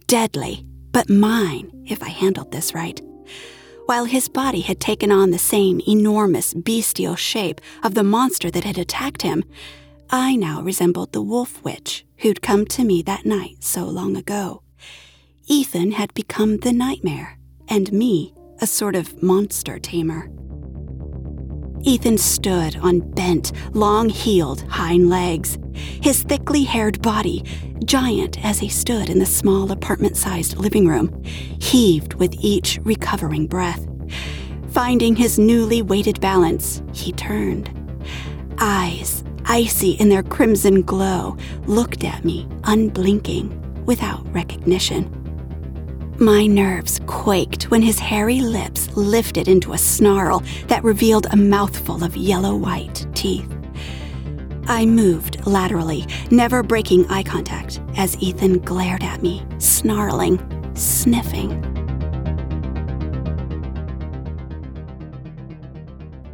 deadly, but mine if I handled this right. While his body had taken on the same enormous bestial shape of the monster that had attacked him, I now resembled the wolf witch who'd come to me that night so long ago. Ethan had become the nightmare, and me, a sort of monster tamer. Ethan stood on bent, long heeled hind legs, his thickly haired body, giant as he stood in the small apartment sized living room, heaved with each recovering breath. Finding his newly weighted balance, he turned. Eyes, icy in their crimson glow, looked at me, unblinking, without recognition. My nerves quaked when his hairy lips lifted into a snarl that revealed a mouthful of yellow white teeth. I moved laterally, never breaking eye contact, as Ethan glared at me, snarling, sniffing.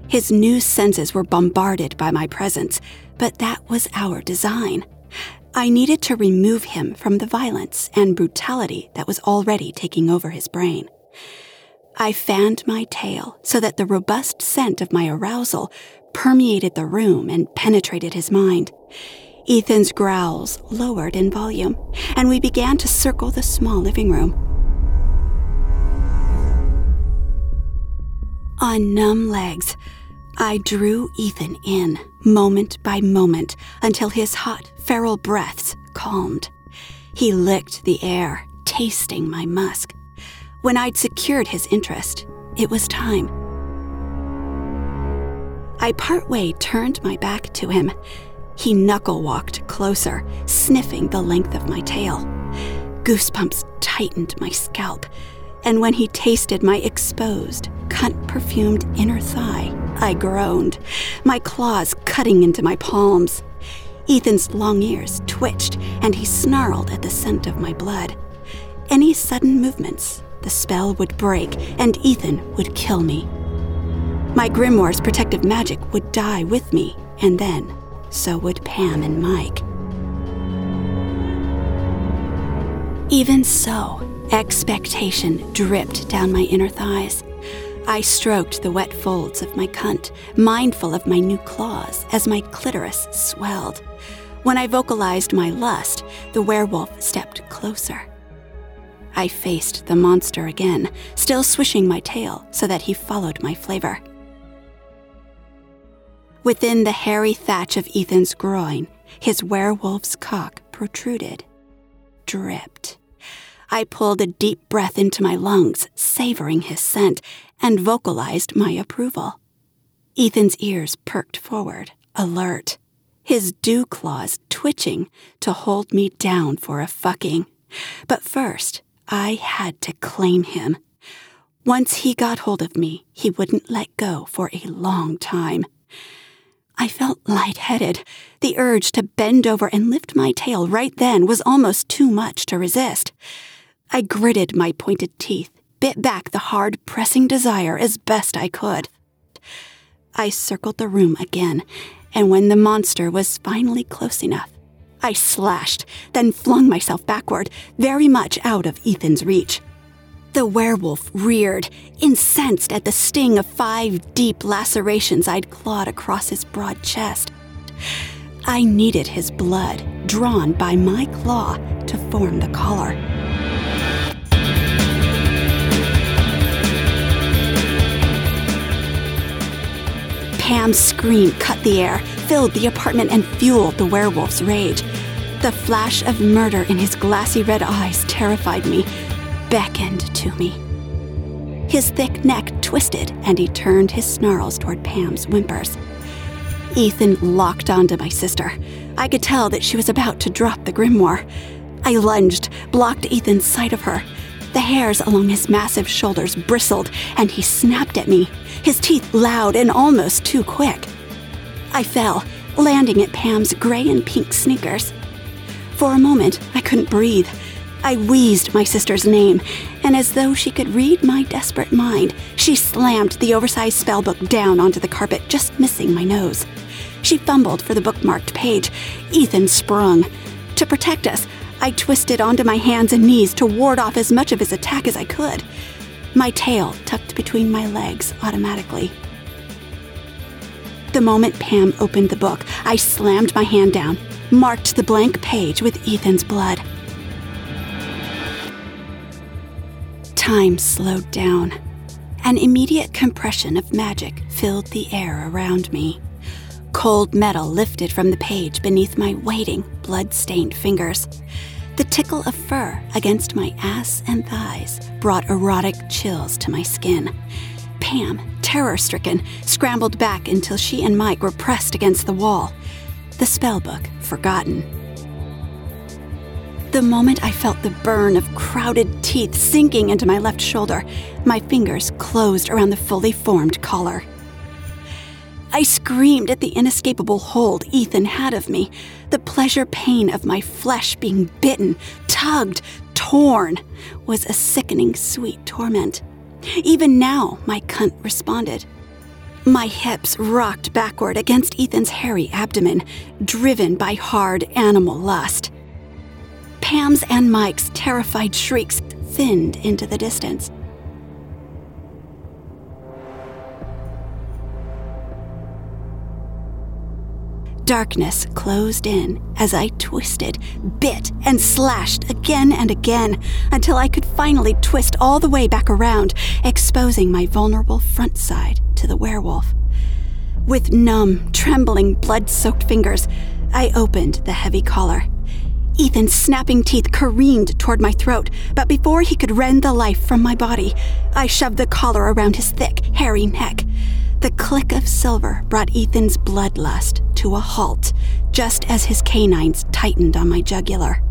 His new senses were bombarded by my presence, but that was our design. I needed to remove him from the violence and brutality that was already taking over his brain. I fanned my tail so that the robust scent of my arousal permeated the room and penetrated his mind. Ethan's growls lowered in volume, and we began to circle the small living room. On numb legs, I drew Ethan in, moment by moment, until his hot, feral breaths calmed. He licked the air, tasting my musk. When I'd secured his interest, it was time. I partway turned my back to him. He knuckle walked closer, sniffing the length of my tail. Goosebumps tightened my scalp, and when he tasted my exposed, cunt perfumed inner thigh, I groaned, my claws cutting into my palms. Ethan's long ears twitched, and he snarled at the scent of my blood. Any sudden movements, the spell would break, and Ethan would kill me. My grimoire's protective magic would die with me, and then so would Pam and Mike. Even so, expectation dripped down my inner thighs. I stroked the wet folds of my cunt, mindful of my new claws as my clitoris swelled. When I vocalized my lust, the werewolf stepped closer. I faced the monster again, still swishing my tail so that he followed my flavor. Within the hairy thatch of Ethan's groin, his werewolf's cock protruded, dripped. I pulled a deep breath into my lungs, savoring his scent, and vocalized my approval. Ethan's ears perked forward, alert, his dew claws twitching to hold me down for a fucking. But first, I had to claim him. Once he got hold of me, he wouldn't let go for a long time. I felt lightheaded. The urge to bend over and lift my tail right then was almost too much to resist. I gritted my pointed teeth, bit back the hard, pressing desire as best I could. I circled the room again, and when the monster was finally close enough, I slashed, then flung myself backward, very much out of Ethan's reach. The werewolf reared, incensed at the sting of five deep lacerations I'd clawed across his broad chest. I needed his blood, drawn by my claw, to form the collar. Pam's scream cut the air, filled the apartment, and fueled the werewolf's rage. The flash of murder in his glassy red eyes terrified me, beckoned to me. His thick neck twisted, and he turned his snarls toward Pam's whimpers. Ethan locked onto my sister. I could tell that she was about to drop the grimoire. I lunged, blocked Ethan's sight of her. The hairs along his massive shoulders bristled, and he snapped at me, his teeth loud and almost too quick. I fell, landing at Pam's gray and pink sneakers. For a moment, I couldn't breathe. I wheezed my sister's name, and as though she could read my desperate mind, she slammed the oversized spellbook down onto the carpet, just missing my nose. She fumbled for the bookmarked page. Ethan sprung. To protect us, I twisted onto my hands and knees to ward off as much of his attack as I could. My tail tucked between my legs automatically. The moment Pam opened the book, I slammed my hand down, marked the blank page with Ethan's blood. Time slowed down. An immediate compression of magic filled the air around me. Cold metal lifted from the page beneath my waiting, blood stained fingers. The tickle of fur against my ass and thighs brought erotic chills to my skin. Pam, terror stricken, scrambled back until she and Mike were pressed against the wall. The spellbook forgotten. The moment I felt the burn of crowded teeth sinking into my left shoulder, my fingers closed around the fully formed collar. I screamed at the inescapable hold Ethan had of me, the pleasure pain of my flesh being bitten, tugged, torn was a sickening sweet torment. Even now, my cunt responded. My hips rocked backward against Ethan's hairy abdomen, driven by hard animal lust. Pam's and Mike's terrified shrieks thinned into the distance. Darkness closed in as I twisted, bit, and slashed again and again until I could finally twist all the way back around, exposing my vulnerable front side to the werewolf. With numb, trembling, blood soaked fingers, I opened the heavy collar. Ethan's snapping teeth careened toward my throat, but before he could rend the life from my body, I shoved the collar around his thick, hairy neck. The click of silver brought Ethan's bloodlust to a halt just as his canines tightened on my jugular.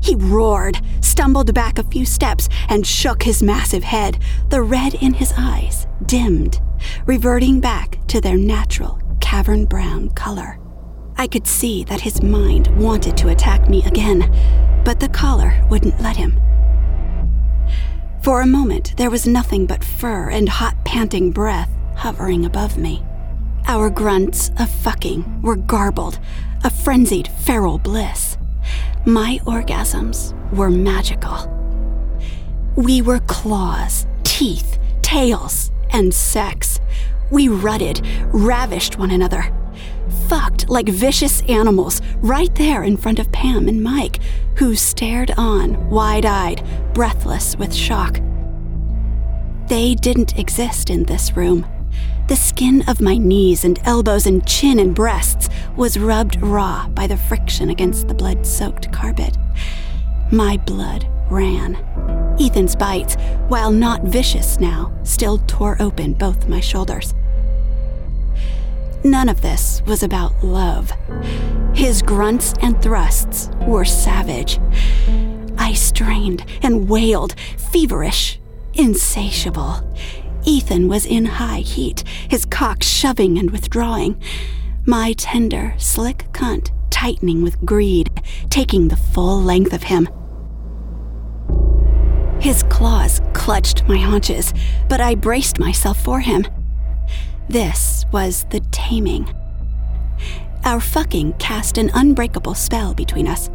He roared, stumbled back a few steps, and shook his massive head, the red in his eyes dimmed, reverting back to their natural cavern brown color. I could see that his mind wanted to attack me again, but the collar wouldn't let him. For a moment, there was nothing but fur and hot, panting breath hovering above me. Our grunts of fucking were garbled, a frenzied feral bliss. My orgasms were magical. We were claws, teeth, tails, and sex. We rutted, ravished one another, fucked like vicious animals right there in front of Pam and Mike, who stared on, wide eyed, breathless with shock. They didn't exist in this room. The skin of my knees and elbows and chin and breasts was rubbed raw by the friction against the blood soaked carpet. My blood ran. Ethan's bites, while not vicious now, still tore open both my shoulders. None of this was about love. His grunts and thrusts were savage. I strained and wailed, feverish, insatiable. Ethan was in high heat, his cock shoving and withdrawing. My tender, slick cunt tightening with greed, taking the full length of him. His claws clutched my haunches, but I braced myself for him. This was the taming. Our fucking cast an unbreakable spell between us.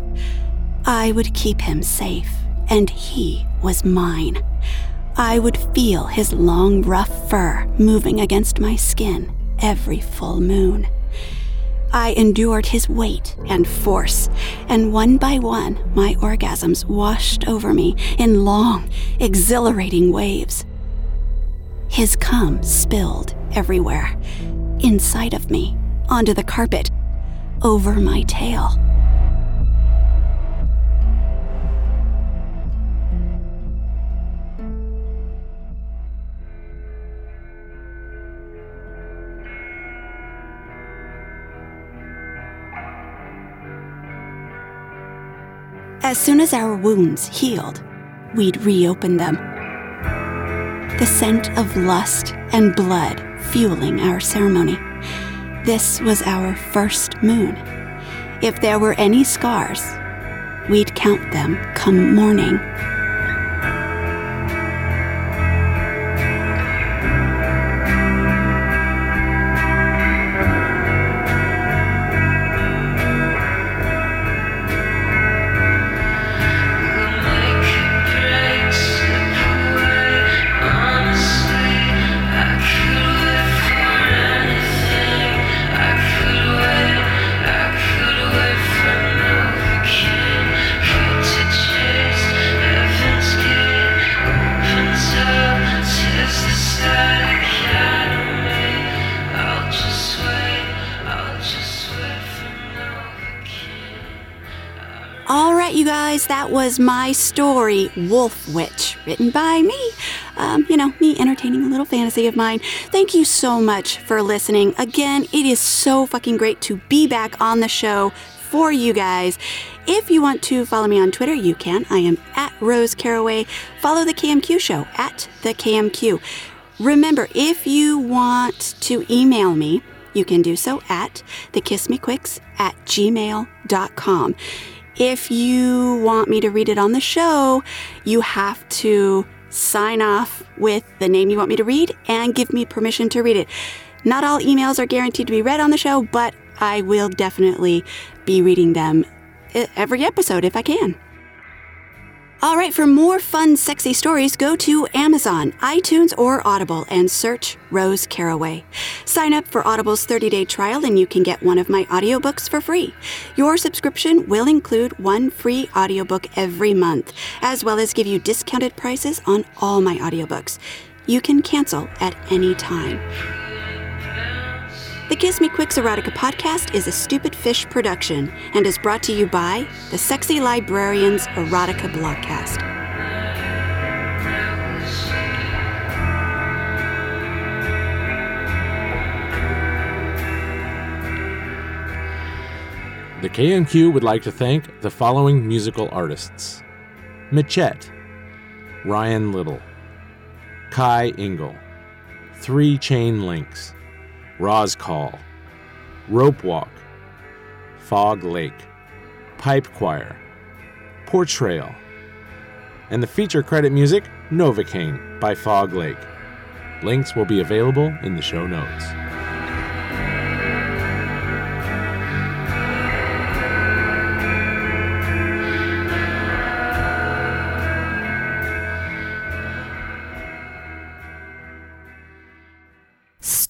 I would keep him safe, and he was mine. I would feel his long, rough fur moving against my skin every full moon. I endured his weight and force, and one by one, my orgasms washed over me in long, exhilarating waves. His cum spilled everywhere inside of me, onto the carpet, over my tail. As soon as our wounds healed, we'd reopen them. The scent of lust and blood fueling our ceremony. This was our first moon. If there were any scars, we'd count them come morning. My story, Wolf Witch, written by me. Um, you know, me entertaining a little fantasy of mine. Thank you so much for listening. Again, it is so fucking great to be back on the show for you guys. If you want to follow me on Twitter, you can. I am at Rose Caraway. Follow the KMQ show at the KMQ. Remember, if you want to email me, you can do so at the thekissmequicks at gmail.com. If you want me to read it on the show, you have to sign off with the name you want me to read and give me permission to read it. Not all emails are guaranteed to be read on the show, but I will definitely be reading them e- every episode if I can. All right, for more fun, sexy stories, go to Amazon, iTunes, or Audible and search Rose Caraway. Sign up for Audible's 30 day trial and you can get one of my audiobooks for free. Your subscription will include one free audiobook every month, as well as give you discounted prices on all my audiobooks. You can cancel at any time. The Kiss Me Quicks Erotica podcast is a Stupid Fish production and is brought to you by the Sexy Librarians Erotica Blogcast. The KMQ would like to thank the following musical artists Machette, Ryan Little, Kai Engel, Three Chain Links, ROZKOL, Rope Walk, Fog Lake, Pipe Choir, Portrayal, and the feature credit music Novocain by Fog Lake. Links will be available in the show notes.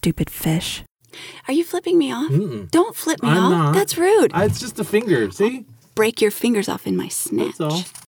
Stupid fish. Are you flipping me off? Don't flip me I'm off. not. That's rude. I, it's just a finger. See? Break your fingers off in my snatch. That's all.